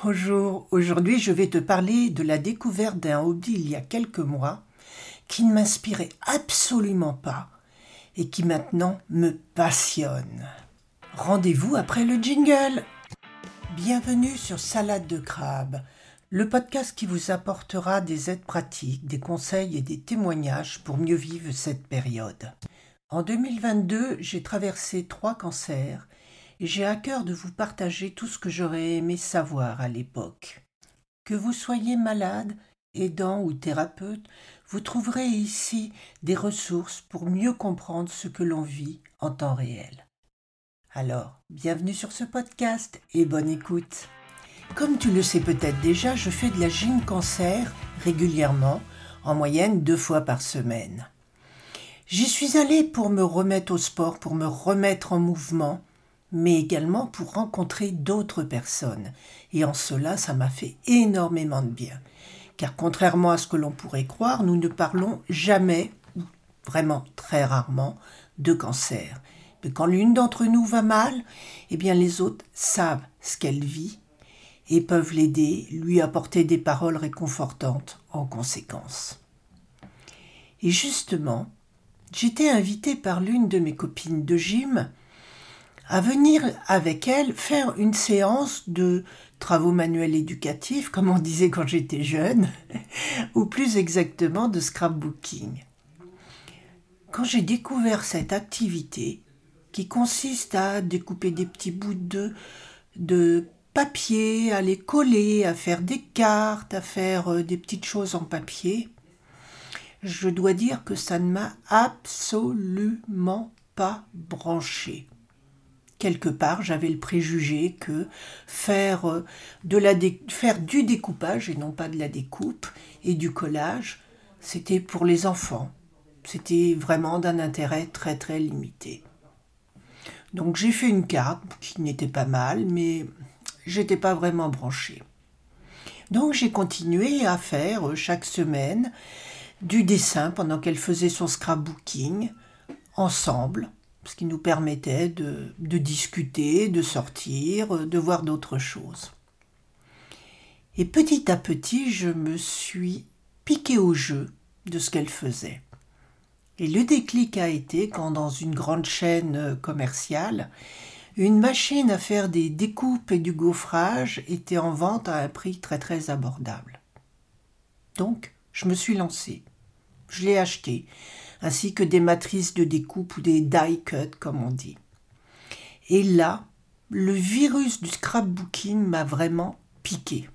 Bonjour, aujourd'hui je vais te parler de la découverte d'un hobby il y a quelques mois qui ne m'inspirait absolument pas et qui maintenant me passionne. Rendez-vous après le jingle. Bienvenue sur Salade de crabe, le podcast qui vous apportera des aides pratiques, des conseils et des témoignages pour mieux vivre cette période. En 2022, j'ai traversé trois cancers j'ai à cœur de vous partager tout ce que j'aurais aimé savoir à l'époque. Que vous soyez malade, aidant ou thérapeute, vous trouverez ici des ressources pour mieux comprendre ce que l'on vit en temps réel. Alors, bienvenue sur ce podcast et bonne écoute. Comme tu le sais peut-être déjà, je fais de la gym cancer régulièrement, en moyenne deux fois par semaine. J'y suis allée pour me remettre au sport, pour me remettre en mouvement, mais également pour rencontrer d'autres personnes. Et en cela, ça m'a fait énormément de bien. Car contrairement à ce que l'on pourrait croire, nous ne parlons jamais, vraiment très rarement, de cancer. Mais quand l'une d'entre nous va mal, eh bien les autres savent ce qu'elle vit et peuvent l'aider, lui apporter des paroles réconfortantes en conséquence. Et justement, j'étais invitée par l'une de mes copines de gym à venir avec elle faire une séance de travaux manuels éducatifs, comme on disait quand j'étais jeune, ou plus exactement de scrapbooking. Quand j'ai découvert cette activité, qui consiste à découper des petits bouts de, de papier, à les coller, à faire des cartes, à faire euh, des petites choses en papier, je dois dire que ça ne m'a absolument pas branché. Quelque part, j'avais le préjugé que faire, euh, faire du découpage et non pas de la découpe et du collage, c'était pour les enfants. C'était vraiment d'un intérêt très très limité. Donc j'ai fait une carte qui n'était pas mal, mais j'étais pas vraiment branchée. Donc j'ai continué à faire euh, chaque semaine du dessin pendant qu'elle faisait son scrapbooking ensemble, ce qui nous permettait de, discuter, de sortir, de voir d'autres choses. Et petit à petit, je me suis piqué au jeu de ce qu'elle faisait. Et le déclic a été quand dans une grande chaîne commerciale, une machine à faire des découpes et du gaufrage était en vente à un prix très très abordable. Donc, je me suis lancé je l'ai acheté, ainsi que des matrices de découpe ou des die cut comme on dit. Et là, le virus du scrapbooking m'a vraiment piqué.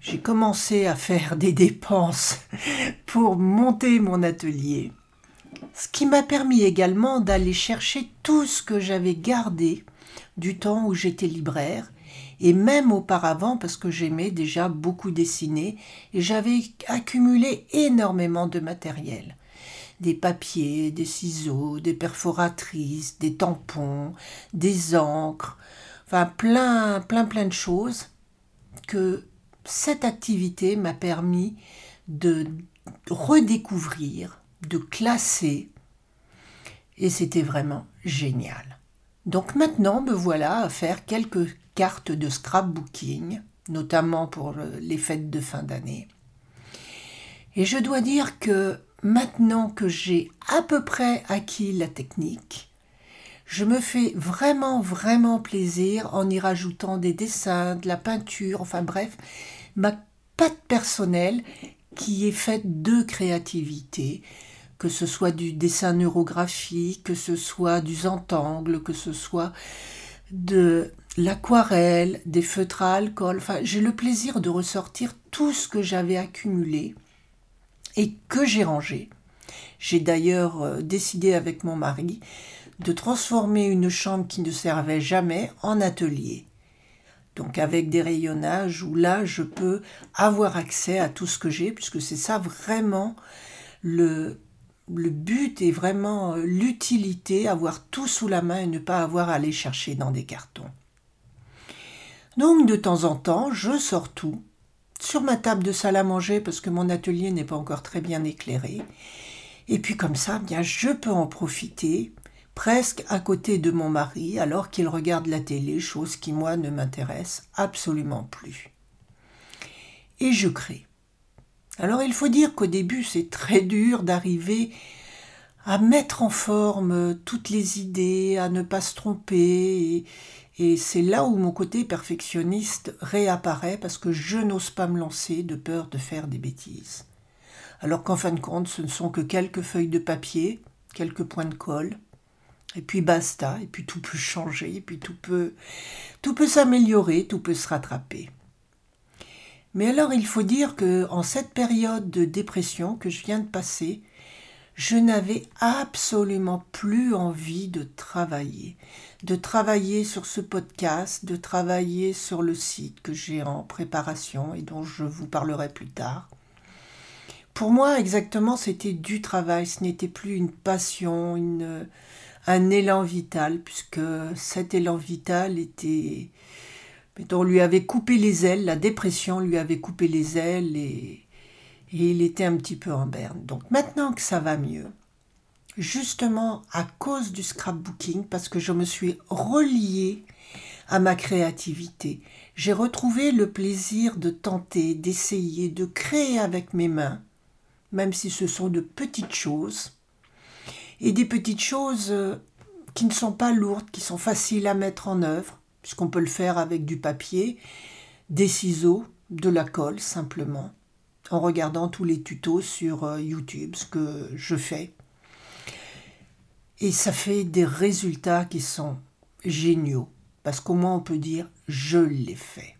J'ai commencé à faire des dépenses pour monter mon atelier, ce qui m'a permis également d'aller chercher tout ce que j'avais gardé du temps où j'étais libraire et même auparavant parce que j'aimais déjà beaucoup dessiner et j'avais accumulé énormément de matériel. Des papiers, des ciseaux, des perforatrices, des tampons, des encres, enfin plein, plein, plein de choses que cette activité m'a permis de redécouvrir, de classer, et c'était vraiment génial. Donc maintenant, me voilà à faire quelques cartes de scrapbooking, notamment pour les fêtes de fin d'année. Et je dois dire que maintenant que j'ai à peu près acquis la technique, je me fais vraiment, vraiment plaisir en y rajoutant des dessins, de la peinture, enfin bref, ma patte personnelle qui est faite de créativité, que ce soit du dessin neurographique, que ce soit du zentangle, que ce soit de l'aquarelle, des feutres à alcool. Enfin, j'ai le plaisir de ressortir tout ce que j'avais accumulé et que j'ai rangé. J'ai d'ailleurs euh, décidé avec mon mari de transformer une chambre qui ne servait jamais en atelier. Donc avec des rayonnages où là je peux avoir accès à tout ce que j'ai puisque c'est ça vraiment le le but est vraiment euh, l'utilité, avoir tout sous la main et ne pas avoir à aller chercher dans des cartons. Donc de temps en temps, je sors tout sur ma table de salle à manger parce que mon atelier n'est pas encore très bien éclairé. Et puis comme ça, bien je peux en profiter, presque à côté de mon mari alors qu'il regarde la télé, chose qui moi ne m'intéresse absolument plus. Et je crée. Alors il faut dire qu'au début c'est très dur d'arriver à mettre en forme toutes les idées, à ne pas se tromper. Et, c'est là où mon côté perfectionniste réapparaît parce que je n'ose pas me lancer de peur de faire des bêtises. Alors qu'en fin de compte, ce ne sont que quelques feuilles de papier, quelques points de colle, et puis basta, et puis tout peut changer, et puis tout peut, tout peut s'améliorer, tout peut se rattraper. Mais alors il faut dire que en cette période de dépression que je viens de passer, je n'avais absolument plus envie de travailler, de travailler sur ce podcast, de travailler sur le site que j'ai en préparation et dont je vous parlerai plus tard. Pour moi, exactement, c'était du travail, ce n'était plus une passion, une, un élan vital, puisque cet élan vital était... On lui avait coupé les ailes, la dépression lui avait coupé les ailes et, et il était un petit peu en berne. Donc maintenant que ça va mieux, justement à cause du scrapbooking, parce que je me suis reliée à ma créativité, j'ai retrouvé le plaisir de tenter, d'essayer, de créer avec mes mains, même si ce sont de petites choses, et des petites choses euh, qui ne sont pas lourdes, qui sont faciles à mettre en œuvre, puisqu'on peut le faire avec du papier, des ciseaux, de la colle simplement, en regardant tous les tutos sur euh, YouTube, ce que je fais. Et ça fait des résultats qui sont géniaux, parce qu'au moins on peut dire je l'ai fait.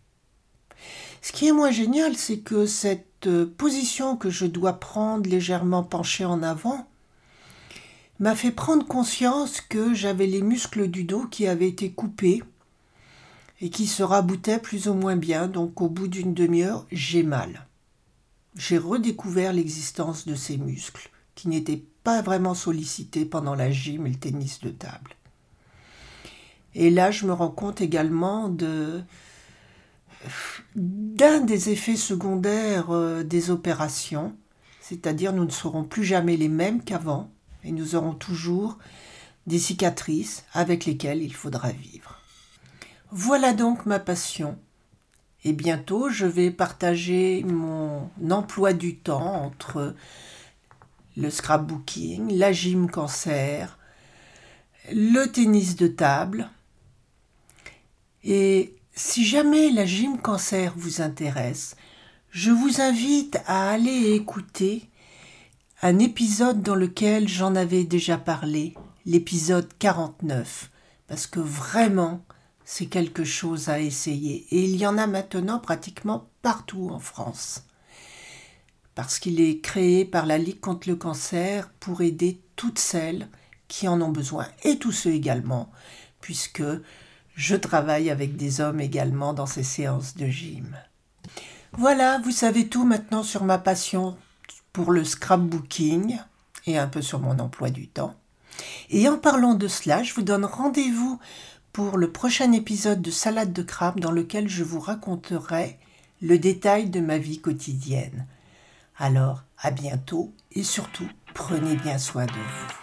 Ce qui est moins génial, c'est que cette euh, position que je dois prendre légèrement penchée en avant, m'a fait prendre conscience que j'avais les muscles du dos qui avaient été coupés et qui se raboutaient plus ou moins bien, donc au bout d'une demi-heure, j'ai mal. J'ai redécouvert l'existence de ces muscles qui n'étaient pas vraiment sollicités pendant la gym et le tennis de table. Et là, je me rends compte également de d'un des effets secondaires euh, des opérations, c'est-à-dire nous ne serons plus jamais les mêmes qu'avant, et nous aurons toujours des cicatrices avec lesquelles il faudra vivre. Voilà donc ma passion. Et bientôt, je vais partager mon emploi du temps entre le scrapbooking, la gym cancer, le tennis de table. Et si jamais la gym cancer vous intéresse, je vous invite à aller écouter un épisode dans lequel j'en avais déjà parlé, l'épisode 49, parce que vraiment, c'est quelque chose à essayer. Et il y en a maintenant pratiquement partout en France. Parce qu'il est créé par la Ligue contre le cancer pour aider toutes celles qui en ont besoin, et tous ceux également, puisque je travaille avec des hommes également dans ces séances de gym. Voilà, vous savez tout maintenant sur ma passion pour le scrapbooking et un peu sur mon emploi du temps. Et en parlant de cela, je vous donne rendez-vous pour le prochain épisode de Salade de crabe dans lequel je vous raconterai le détail de ma vie quotidienne. Alors, à bientôt et surtout, prenez bien soin de vous.